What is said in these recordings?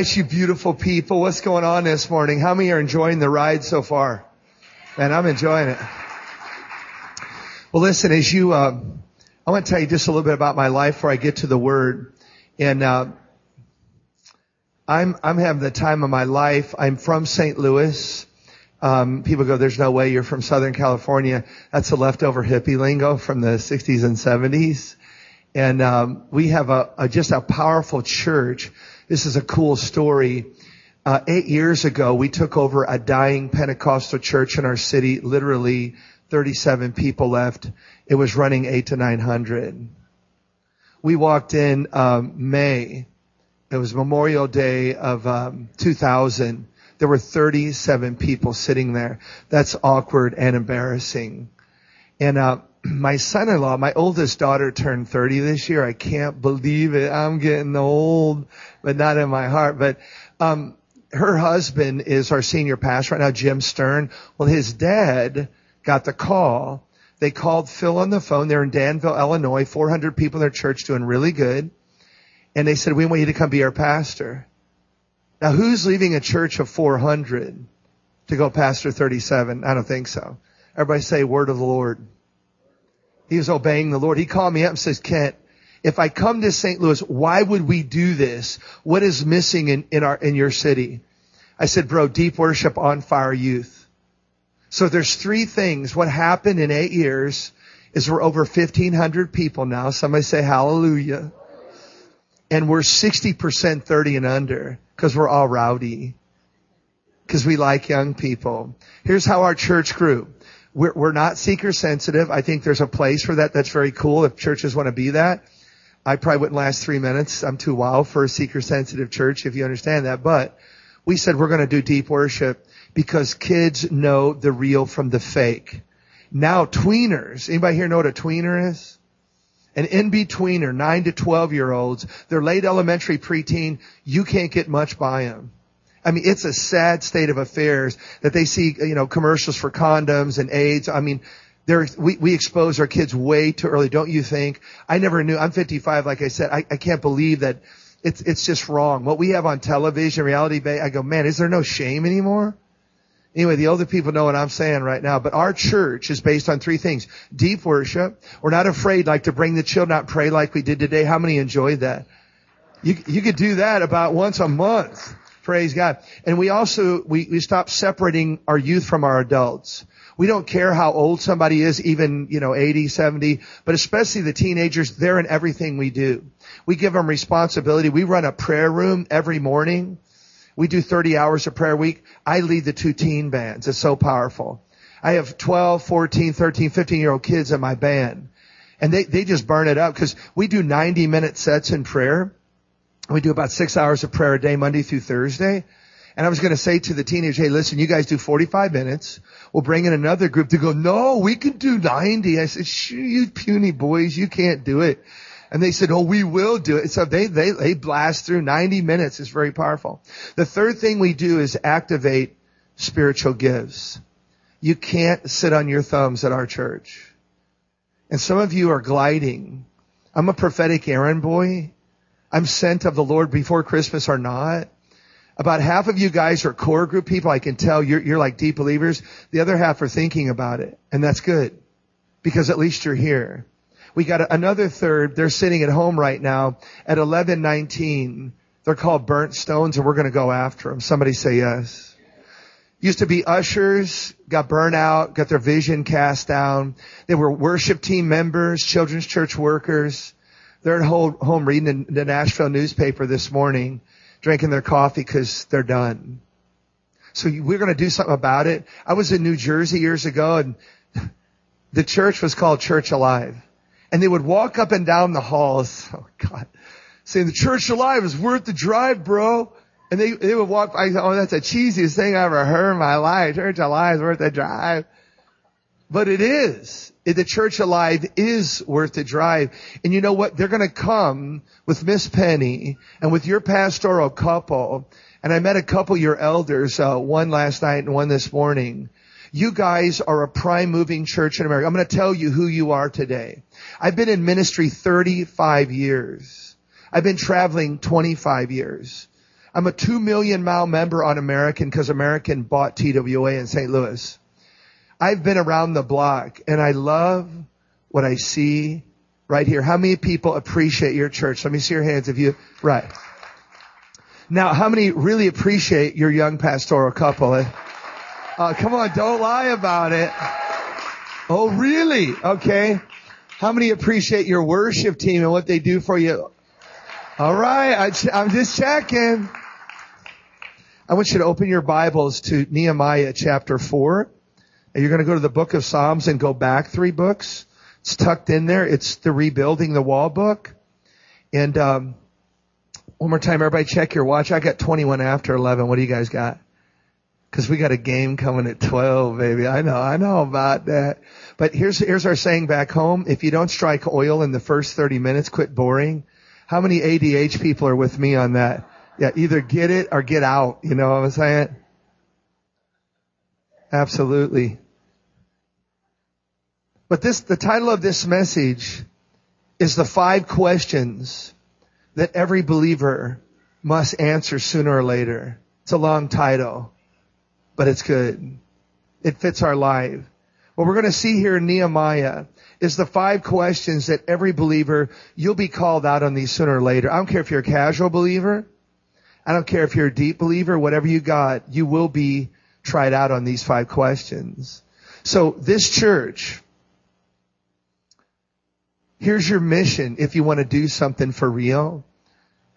You beautiful people. What's going on this morning? How many are enjoying the ride so far? Man, I'm enjoying it. Well, listen, as you, uh, I want to tell you just a little bit about my life before I get to the word. And, uh, I'm, I'm having the time of my life. I'm from St. Louis. Um, people go, there's no way you're from Southern California. That's a leftover hippie lingo from the 60s and 70s. And, um, we have a, a, just a powerful church this is a cool story. Uh, eight years ago, we took over a dying Pentecostal church in our city. Literally, 37 people left. It was running eight to 900. We walked in um, May. It was Memorial Day of um, 2000. There were 37 people sitting there. That's awkward and embarrassing. And uh, my son-in-law, my oldest daughter turned 30 this year. I can't believe it. I'm getting old, but not in my heart. But, um, her husband is our senior pastor right now, Jim Stern. Well, his dad got the call. They called Phil on the phone. They're in Danville, Illinois, 400 people in their church doing really good. And they said, we want you to come be our pastor. Now who's leaving a church of 400 to go pastor 37? I don't think so. Everybody say word of the Lord. He was obeying the Lord. He called me up and says, Kent, if I come to St. Louis, why would we do this? What is missing in, in our, in your city? I said, bro, deep worship on fire youth. So there's three things. What happened in eight years is we're over 1500 people now. Somebody say hallelujah. And we're 60% 30 and under because we're all rowdy. Because we like young people. Here's how our church grew. We're, we're not seeker sensitive. I think there's a place for that. That's very cool if churches want to be that. I probably wouldn't last three minutes. I'm too wild for a seeker sensitive church if you understand that. But we said we're going to do deep worship because kids know the real from the fake. Now tweeners, anybody here know what a tweener is? An in-betweener, 9 to 12 year olds, they're late elementary preteen, you can't get much by them. I mean, it's a sad state of affairs that they see, you know, commercials for condoms and AIDS. I mean, there, we, we expose our kids way too early, don't you think? I never knew, I'm 55, like I said, I, I can't believe that it's, it's just wrong. What we have on television, reality, bay, I go, man, is there no shame anymore? Anyway, the older people know what I'm saying right now, but our church is based on three things. Deep worship. We're not afraid like to bring the children out and pray like we did today. How many enjoyed that? You, you could do that about once a month. Praise God. And we also, we, we stop separating our youth from our adults. We don't care how old somebody is, even, you know, 80, 70, but especially the teenagers, they're in everything we do. We give them responsibility. We run a prayer room every morning. We do 30 hours of prayer a week. I lead the two teen bands. It's so powerful. I have 12, 14, 13, 15 year old kids in my band. And they, they just burn it up because we do 90 minute sets in prayer. We do about six hours of prayer a day, Monday through Thursday. And I was going to say to the teenagers, hey, listen, you guys do 45 minutes. We'll bring in another group to go, no, we can do 90. I said, you puny boys, you can't do it. And they said, oh, we will do it. So they, they, they blast through 90 minutes. It's very powerful. The third thing we do is activate spiritual gifts. You can't sit on your thumbs at our church. And some of you are gliding. I'm a prophetic errand boy. I'm sent of the Lord before Christmas or not. About half of you guys are core group people. I can tell you're, you're like deep believers. The other half are thinking about it. And that's good. Because at least you're here. We got another third. They're sitting at home right now at 1119. They're called burnt stones and we're going to go after them. Somebody say yes. Used to be ushers, got burned out, got their vision cast down. They were worship team members, children's church workers. They're at home reading the Nashville newspaper this morning, drinking their coffee because they're done. So we're going to do something about it. I was in New Jersey years ago and the church was called Church Alive. And they would walk up and down the halls. Oh God. Saying the church alive is worth the drive, bro. And they, they would walk, thought, oh, that's the cheesiest thing I ever heard in my life. Church alive is worth the drive. But it is. The church alive is worth the drive. And you know what? They're going to come with Miss Penny and with your pastoral couple. And I met a couple of your elders, uh, one last night and one this morning. You guys are a prime moving church in America. I'm going to tell you who you are today. I've been in ministry 35 years. I've been traveling 25 years. I'm a two million mile member on American because American bought TWA in St. Louis. I've been around the block and I love what I see right here. How many people appreciate your church? Let me see your hands if you, right. Now, how many really appreciate your young pastoral couple? Uh, come on, don't lie about it. Oh, really? Okay. How many appreciate your worship team and what they do for you? All right, I, I'm just checking. I want you to open your Bibles to Nehemiah chapter 4 you're going to go to the book of Psalms and go back three books. It's tucked in there. It's the rebuilding the wall book. And, um, one more time, everybody check your watch. I got 21 after 11. What do you guys got? Cause we got a game coming at 12, baby. I know, I know about that. But here's, here's our saying back home. If you don't strike oil in the first 30 minutes, quit boring. How many ADH people are with me on that? Yeah, either get it or get out. You know what I'm saying? Absolutely. But this, the title of this message is the five questions that every believer must answer sooner or later. It's a long title, but it's good. It fits our life. What we're going to see here in Nehemiah is the five questions that every believer, you'll be called out on these sooner or later. I don't care if you're a casual believer. I don't care if you're a deep believer, whatever you got, you will be tried out on these five questions. So this church, here's your mission if you want to do something for real.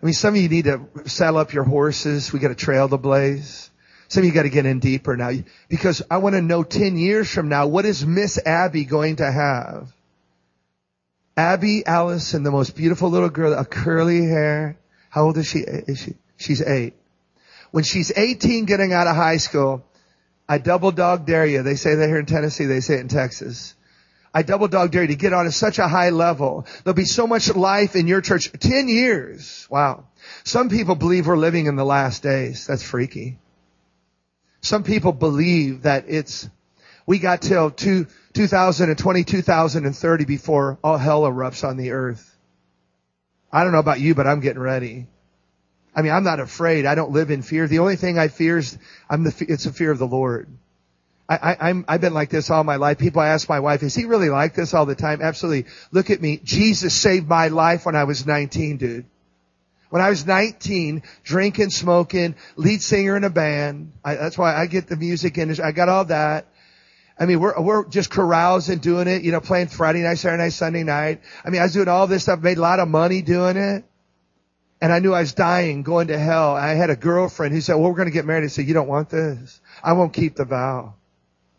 I mean, some of you need to saddle up your horses. We got a trail to blaze. Some of you got to get in deeper now because I want to know 10 years from now, what is Miss Abby going to have? Abby Allison, the most beautiful little girl, a curly hair. How old is she? Eh, is she? She's eight. When she's 18 getting out of high school, I double dog dare you. They say that here in Tennessee. They say it in Texas. I double dog dare you to get on at such a high level. There'll be so much life in your church. 10 years. Wow. Some people believe we're living in the last days. That's freaky. Some people believe that it's, we got till two, 2020, 2030 before all hell erupts on the earth. I don't know about you, but I'm getting ready. I mean, I'm not afraid. I don't live in fear. The only thing I fear is I'm the, it's a fear of the Lord. I, I, I'm, I've been like this all my life. People ask my wife, is he really like this all the time? Absolutely. Look at me. Jesus saved my life when I was 19, dude. When I was 19, drinking, smoking, lead singer in a band. I, that's why I get the music industry. I got all that. I mean, we're, we're just carousing doing it, you know, playing Friday night, Saturday night, Sunday night. I mean, I was doing all this stuff, made a lot of money doing it. And I knew I was dying, going to hell. I had a girlfriend who said, well, we're going to get married. I said, you don't want this. I won't keep the vow.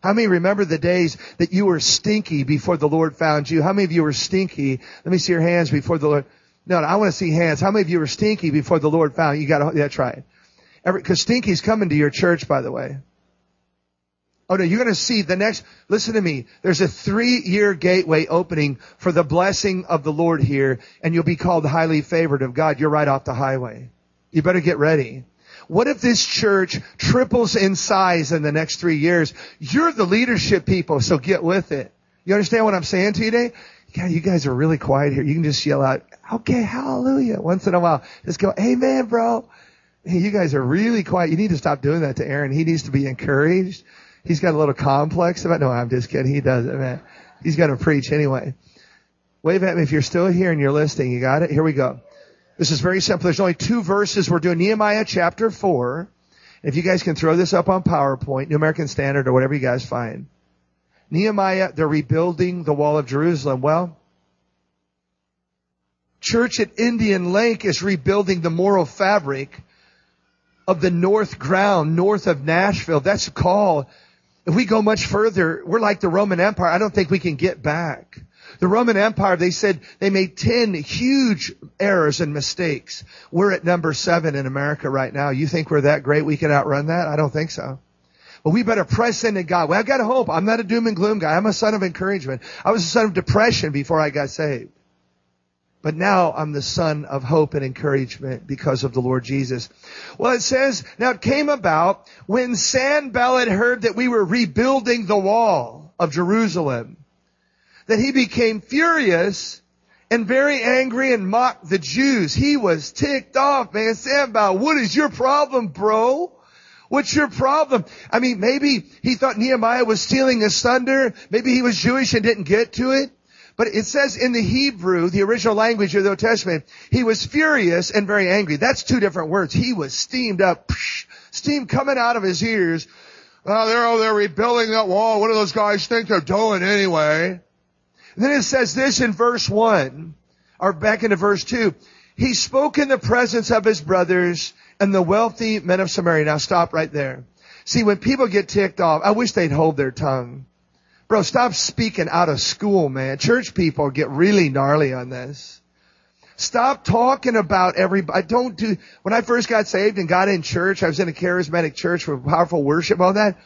How many remember the days that you were stinky before the Lord found you? How many of you were stinky? Let me see your hands before the Lord. No, no I want to see hands. How many of you were stinky before the Lord found you? You got to, right. Every, cause stinky's coming to your church, by the way. Oh no, you're going to see the next, listen to me. There's a three year gateway opening for the blessing of the Lord here and you'll be called highly favored of God. You're right off the highway. You better get ready. What if this church triples in size in the next three years? You're the leadership people, so get with it. You understand what I'm saying to you today? God, you guys are really quiet here. You can just yell out, okay, hallelujah, once in a while. Just go, amen, bro. Hey, you guys are really quiet. You need to stop doing that to Aaron. He needs to be encouraged. He's got a little complex about, no, I'm just kidding. He does it, man. He's going to preach anyway. Wave at me if you're still here and you're listening. You got it? Here we go. This is very simple. There's only two verses. We're doing Nehemiah chapter four. If you guys can throw this up on PowerPoint, New American Standard or whatever you guys find. Nehemiah, they're rebuilding the wall of Jerusalem. Well, church at Indian Lake is rebuilding the moral fabric of the north ground, north of Nashville. That's a call if we go much further, we're like the Roman Empire. I don't think we can get back. The Roman Empire, they said they made 10 huge errors and mistakes. We're at number seven in America right now. You think we're that great we can outrun that? I don't think so. But we better press into God. Well, I've got hope. I'm not a doom and gloom guy. I'm a son of encouragement. I was a son of depression before I got saved. But now I'm the son of hope and encouragement because of the Lord Jesus. Well, it says, now it came about when Sanballat heard that we were rebuilding the wall of Jerusalem, that he became furious and very angry and mocked the Jews. He was ticked off, man. Sanballat, what is your problem, bro? What's your problem? I mean, maybe he thought Nehemiah was stealing his thunder. Maybe he was Jewish and didn't get to it. But it says in the Hebrew, the original language of the Old Testament, he was furious and very angry. That's two different words. He was steamed up, steam coming out of his ears. Oh, they're over there rebuilding that oh, wall. What do those guys think they're doing anyway? Then it says this in verse one, or back into verse two. He spoke in the presence of his brothers and the wealthy men of Samaria. Now stop right there. See, when people get ticked off, I wish they'd hold their tongue. Bro, stop speaking out of school, man. Church people get really gnarly on this. Stop talking about everybody. I don't do, when I first got saved and got in church, I was in a charismatic church with powerful worship, all that.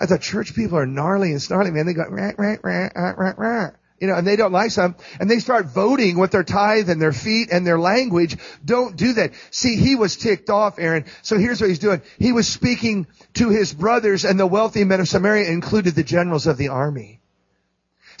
I thought church people are gnarly and snarly, man. They go, rah, rah, rah, rah, rah, rah you know, and they don't like some, and they start voting with their tithe and their feet and their language. Don't do that. See, he was ticked off, Aaron. So here's what he's doing. He was speaking to his brothers and the wealthy men of Samaria included the generals of the army.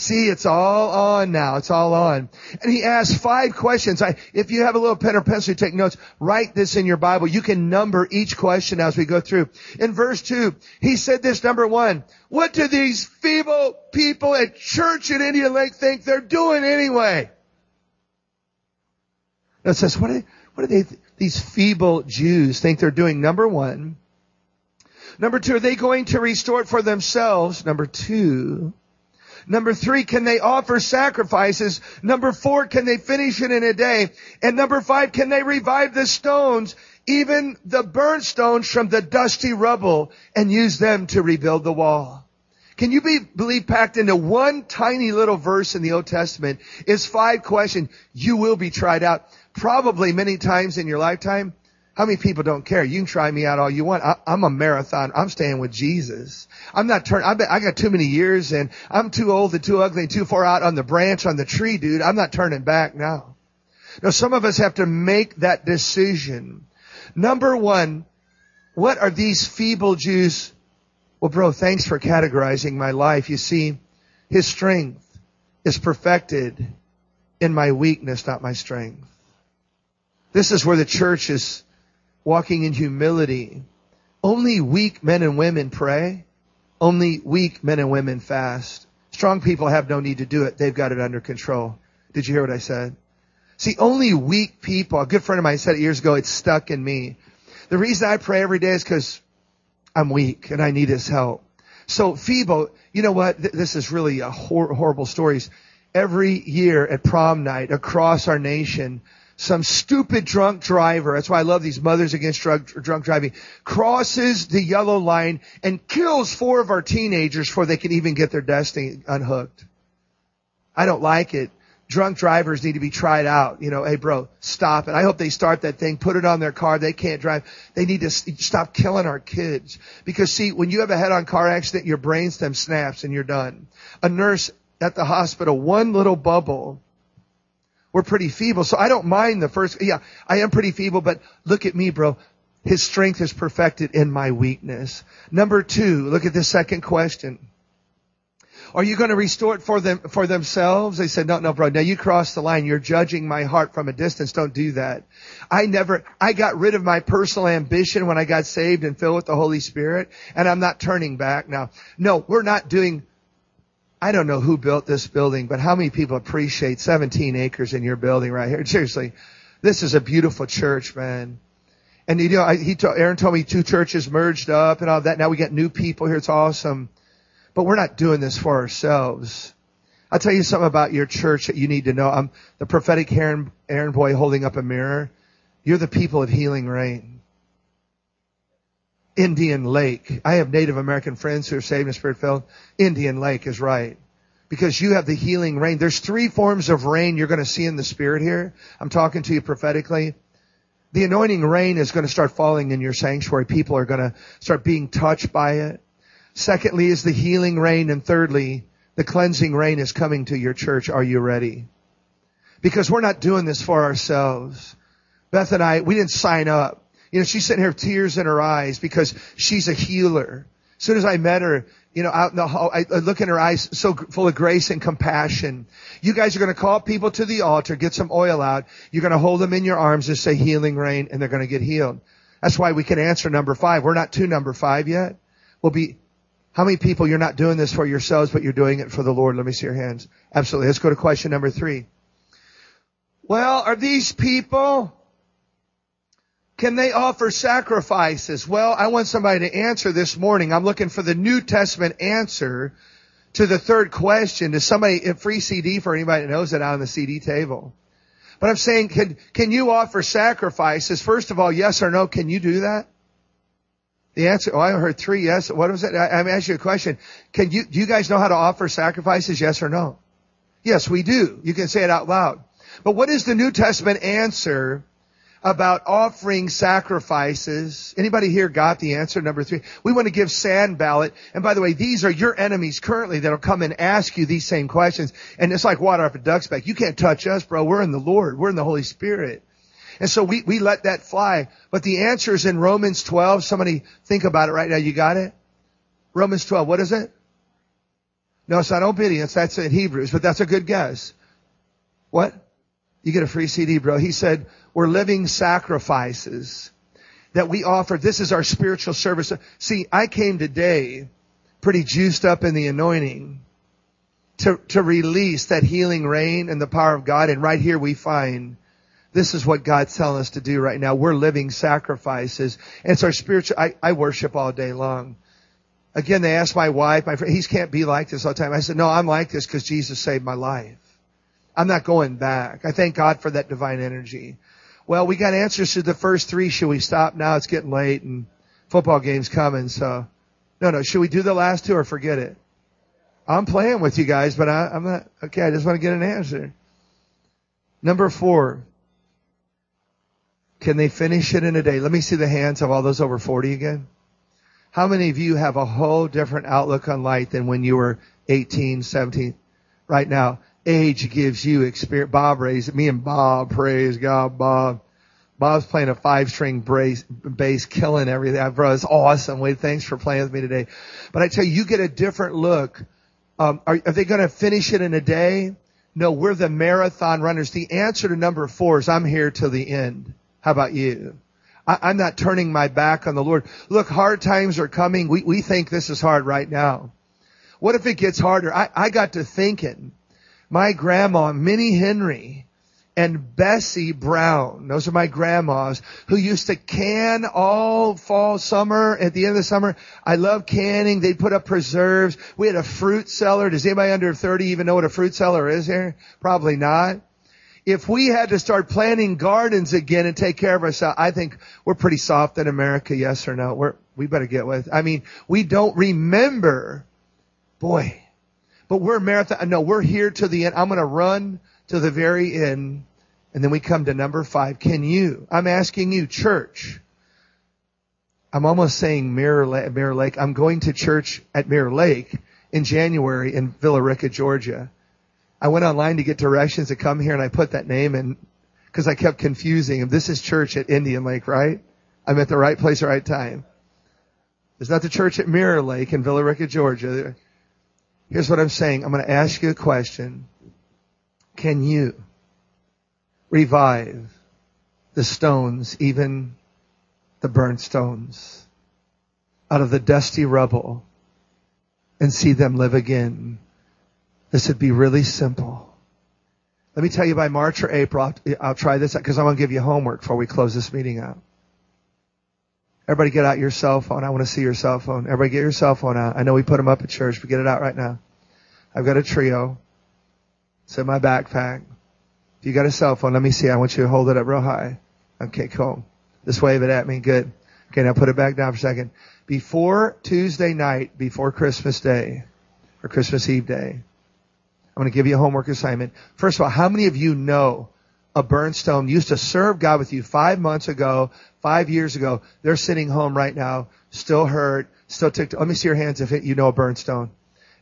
See, it's all on now. It's all on. And he asked five questions. I, if you have a little pen or pencil, you take notes, write this in your Bible. You can number each question as we go through. In verse two, he said this, number one, what do these feeble people at church in Indian Lake think they're doing anyway? It says, what do, what do they, these feeble Jews think they're doing? Number one. Number two, are they going to restore it for themselves? Number two, Number three, can they offer sacrifices? Number four, can they finish it in a day? And number five, can they revive the stones, even the burnt stones from the dusty rubble and use them to rebuild the wall? Can you be, believe packed into one tiny little verse in the Old Testament is five questions. You will be tried out probably many times in your lifetime. How many people don't care? You can try me out all you want. I, am a marathon. I'm staying with Jesus. I'm not turning, I, I got too many years and I'm too old and too ugly and too far out on the branch on the tree, dude. I'm not turning back now. Now some of us have to make that decision. Number one, what are these feeble Jews? Well, bro, thanks for categorizing my life. You see, his strength is perfected in my weakness, not my strength. This is where the church is walking in humility. Only weak men and women pray. Only weak men and women fast. Strong people have no need to do it. They've got it under control. Did you hear what I said? See, only weak people, a good friend of mine said it years ago, it's stuck in me. The reason I pray every day is because I'm weak and I need his help. So feeble, you know what? This is really a hor- horrible stories. Every year at prom night across our nation, some stupid drunk driver, that's why I love these mothers against drug, drunk driving, crosses the yellow line and kills four of our teenagers before they can even get their destiny unhooked. I don't like it. Drunk drivers need to be tried out. You know, hey bro, stop it. I hope they start that thing, put it on their car. They can't drive. They need to stop killing our kids. Because see, when you have a head-on car accident, your brainstem snaps and you're done. A nurse at the hospital, one little bubble we're pretty feeble. So I don't mind the first, yeah, I am pretty feeble, but look at me, bro. His strength is perfected in my weakness. Number two, look at the second question. Are you going to restore it for them, for themselves? They said, no, no, bro. Now you crossed the line. You're judging my heart from a distance. Don't do that. I never, I got rid of my personal ambition when I got saved and filled with the Holy Spirit and I'm not turning back now. No, we're not doing I don't know who built this building, but how many people appreciate 17 acres in your building right here? Seriously, this is a beautiful church, man. And you know, I, he told, Aaron told me two churches merged up and all that. Now we get new people here. It's awesome. But we're not doing this for ourselves. I'll tell you something about your church that you need to know. I'm the prophetic Aaron, Aaron boy holding up a mirror. You're the people of healing rain. Indian Lake. I have Native American friends who are saved and spirit filled. Indian Lake is right. Because you have the healing rain. There's three forms of rain you're going to see in the spirit here. I'm talking to you prophetically. The anointing rain is going to start falling in your sanctuary. People are going to start being touched by it. Secondly is the healing rain. And thirdly, the cleansing rain is coming to your church. Are you ready? Because we're not doing this for ourselves. Beth and I, we didn't sign up. You know, she's sitting here with tears in her eyes because she's a healer. As soon as I met her, you know, out in the hall, I, I look in her eyes so full of grace and compassion. You guys are going to call people to the altar, get some oil out. You're going to hold them in your arms and say healing rain and they're going to get healed. That's why we can answer number five. We're not to number five yet. We'll be, how many people you're not doing this for yourselves, but you're doing it for the Lord? Let me see your hands. Absolutely. Let's go to question number three. Well, are these people can they offer sacrifices? Well, I want somebody to answer this morning. I'm looking for the New Testament answer to the third question. Is somebody a free CD for anybody that knows it on the CD table? But I'm saying, can, can you offer sacrifices? First of all, yes or no, can you do that? The answer, oh, I heard three yes. What was it? I, I'm asking you a question. Can you, do you guys know how to offer sacrifices? Yes or no? Yes, we do. You can say it out loud. But what is the New Testament answer about offering sacrifices. Anybody here got the answer? Number three. We want to give Sanballat. And by the way, these are your enemies currently that'll come and ask you these same questions. And it's like water off a duck's back. You can't touch us, bro. We're in the Lord. We're in the Holy Spirit. And so we, we let that fly. But the answer is in Romans 12. Somebody think about it right now. You got it? Romans 12. What is it? No, it's not obedience. That's in Hebrews, but that's a good guess. What? You get a free CD, bro. He said, we're living sacrifices that we offer. This is our spiritual service. See, I came today pretty juiced up in the anointing to, to release that healing rain and the power of God. And right here we find this is what God's telling us to do right now. We're living sacrifices. And it's our spiritual, I, I worship all day long. Again, they asked my wife, my friend, he can't be like this all the time. I said, no, I'm like this because Jesus saved my life. I'm not going back. I thank God for that divine energy. Well, we got answers to the first three. Should we stop now? It's getting late and football game's coming. So no, no. Should we do the last two or forget it? I'm playing with you guys, but I, I'm not, okay. I just want to get an answer. Number four. Can they finish it in a day? Let me see the hands of all those over 40 again. How many of you have a whole different outlook on life than when you were 18, 17? Right now, age gives you experience. Bob raised me and Bob, praise God, Bob. Bob's playing a five string bass, bass killing everything. Bro, it's awesome. Wade, thanks for playing with me today. But I tell you, you get a different look. Um, are, are they going to finish it in a day? No, we're the marathon runners. The answer to number four is I'm here till the end. How about you? I, am not turning my back on the Lord. Look, hard times are coming. We, we think this is hard right now. What if it gets harder? I, I got to thinking my grandma, Minnie Henry, and Bessie Brown. Those are my grandmas who used to can all fall, summer, at the end of the summer. I love canning. They'd put up preserves. We had a fruit cellar. Does anybody under 30 even know what a fruit cellar is here? Probably not. If we had to start planting gardens again and take care of ourselves, I think we're pretty soft in America. Yes or no? We're, we better get with, I mean, we don't remember, boy, but we're marathon. Uh, no, we're here to the end. I'm going to run to the very end. And then we come to number five. Can you? I'm asking you, church. I'm almost saying Mirror Lake, Mirror Lake. I'm going to church at Mirror Lake in January in Villa Rica, Georgia. I went online to get directions to come here and I put that name in because I kept confusing him. This is church at Indian Lake, right? I'm at the right place, right time. It's not the church at Mirror Lake in Villa Rica, Georgia. Here's what I'm saying. I'm going to ask you a question. Can you revive the stones, even the burnt stones, out of the dusty rubble and see them live again? This would be really simple. Let me tell you by March or April, I'll, I'll try this because I'm going to give you homework before we close this meeting out. Everybody get out your cell phone. I want to see your cell phone. Everybody get your cell phone out. I know we put them up at church, but get it out right now. I've got a Treo. It's in my backpack. If you got a cell phone, let me see. I want you to hold it up real high. Okay, cool. Just wave it at me. Good. Okay, now put it back down for a second. Before Tuesday night, before Christmas Day, or Christmas Eve Day, I'm going to give you a homework assignment. First of all, how many of you know a burnstone used to serve God with you five months ago, five years ago. They're sitting home right now, still hurt, still ticked. Let me see your hands if you know a burnstone.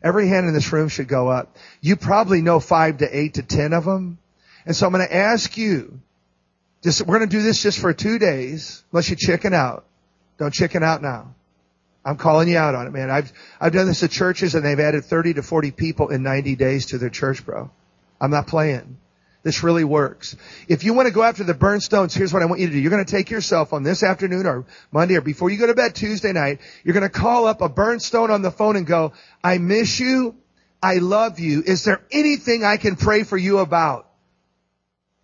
Every hand in this room should go up. You probably know five to eight to ten of them. And so I'm going to ask you, just, we're going to do this just for two days, unless you chicken out. Don't chicken out now. I'm calling you out on it, man. I've, I've done this at churches and they've added 30 to 40 people in 90 days to their church, bro. I'm not playing. This really works. If you want to go after the burnstones, here's what I want you to do. You're going to take yourself on this afternoon or Monday or before you go to bed Tuesday night. You're going to call up a burnstone on the phone and go, I miss you. I love you. Is there anything I can pray for you about?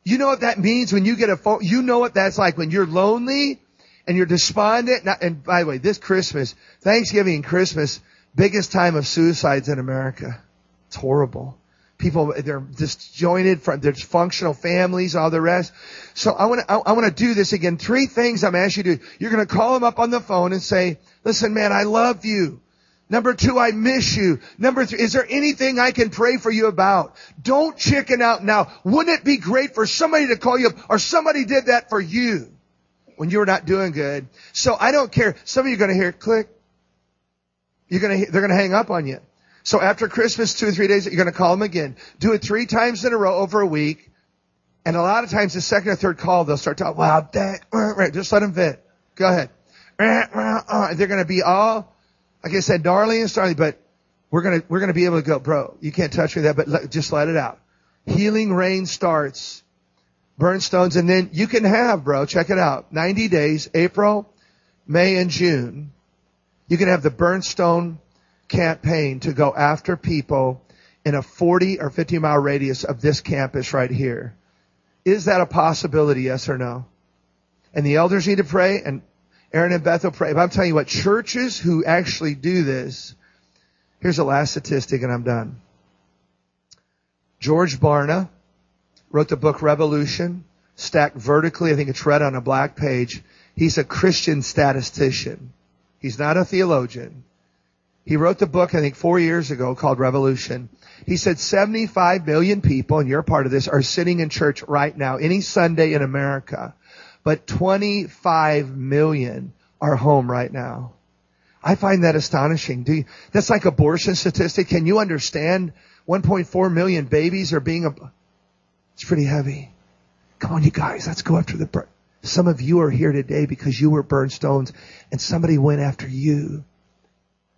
You know what that means when you get a phone? You know what that's like when you're lonely and you're despondent. And by the way, this Christmas, Thanksgiving and Christmas, biggest time of suicides in America. It's horrible people they're disjointed from their dysfunctional families, all the rest. So I want to I, want to do this again. Three things I'm asking you to do. You're going to call them up on the phone and say, "Listen, man, I love you." Number two, I miss you. Number three, is there anything I can pray for you about? Don't chicken out now. Wouldn't it be great for somebody to call you up or somebody did that for you when you were not doing good? So I don't care. Some of you are going to hear click. You're going to, they're going to hang up on you. So after Christmas, two or three days, you're going to call them again. Do it three times in a row over a week. And a lot of times the second or third call, they'll start talking, wow, that, uh, right, just let them vent. Go ahead. Uh, uh, they're going to be all, like I said, darling and starling, but we're going to, we're going to be able to go, bro, you can't touch me that, but let, just let it out. Healing rain starts, burnstones, and then you can have, bro, check it out, 90 days, April, May, and June. You can have the burnstone campaign to go after people in a 40 or 50 mile radius of this campus right here. Is that a possibility? Yes or no? And the elders need to pray and Aaron and Beth will pray. But I'm telling you what, churches who actually do this, here's the last statistic and I'm done. George Barna wrote the book Revolution, stacked vertically. I think it's read on a black page. He's a Christian statistician. He's not a theologian. He wrote the book, I think, four years ago called Revolution. He said 75 million people, and you're part of this, are sitting in church right now, any Sunday in America. But 25 million are home right now. I find that astonishing. You, that's like abortion statistic. Can you understand 1.4 million babies are being, ab- it's pretty heavy. Come on, you guys, let's go after the, some of you are here today because you were burned stones and somebody went after you.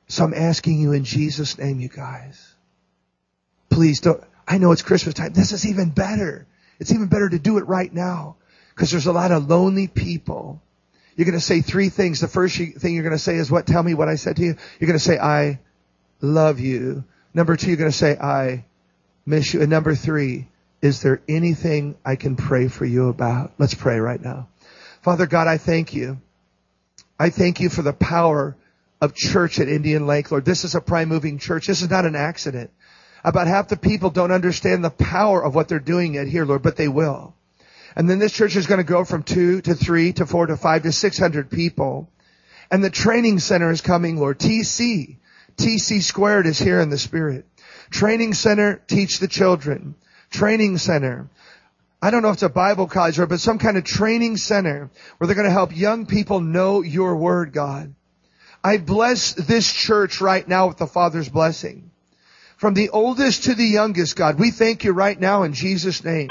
So I'm asking you in Jesus' name, you guys. Please don't, I know it's Christmas time. This is even better. It's even better to do it right now. Because there's a lot of lonely people. You're going to say three things. The first thing you're going to say is what? Tell me what I said to you. You're going to say, I love you. Number two, you're going to say, I miss you. And number three, is there anything I can pray for you about? Let's pray right now. Father God, I thank you. I thank you for the power of church at Indian Lake, Lord. This is a prime moving church. This is not an accident. About half the people don't understand the power of what they're doing at here, Lord, but they will. And then this church is going to go from two to three to four to five to six hundred people. And the training center is coming, Lord. TC. TC squared is here in the spirit. Training center, teach the children. Training center. I don't know if it's a Bible college or, but some kind of training center where they're going to help young people know your word, God. I bless this church right now with the Father's blessing. From the oldest to the youngest, God, we thank you right now in Jesus' name.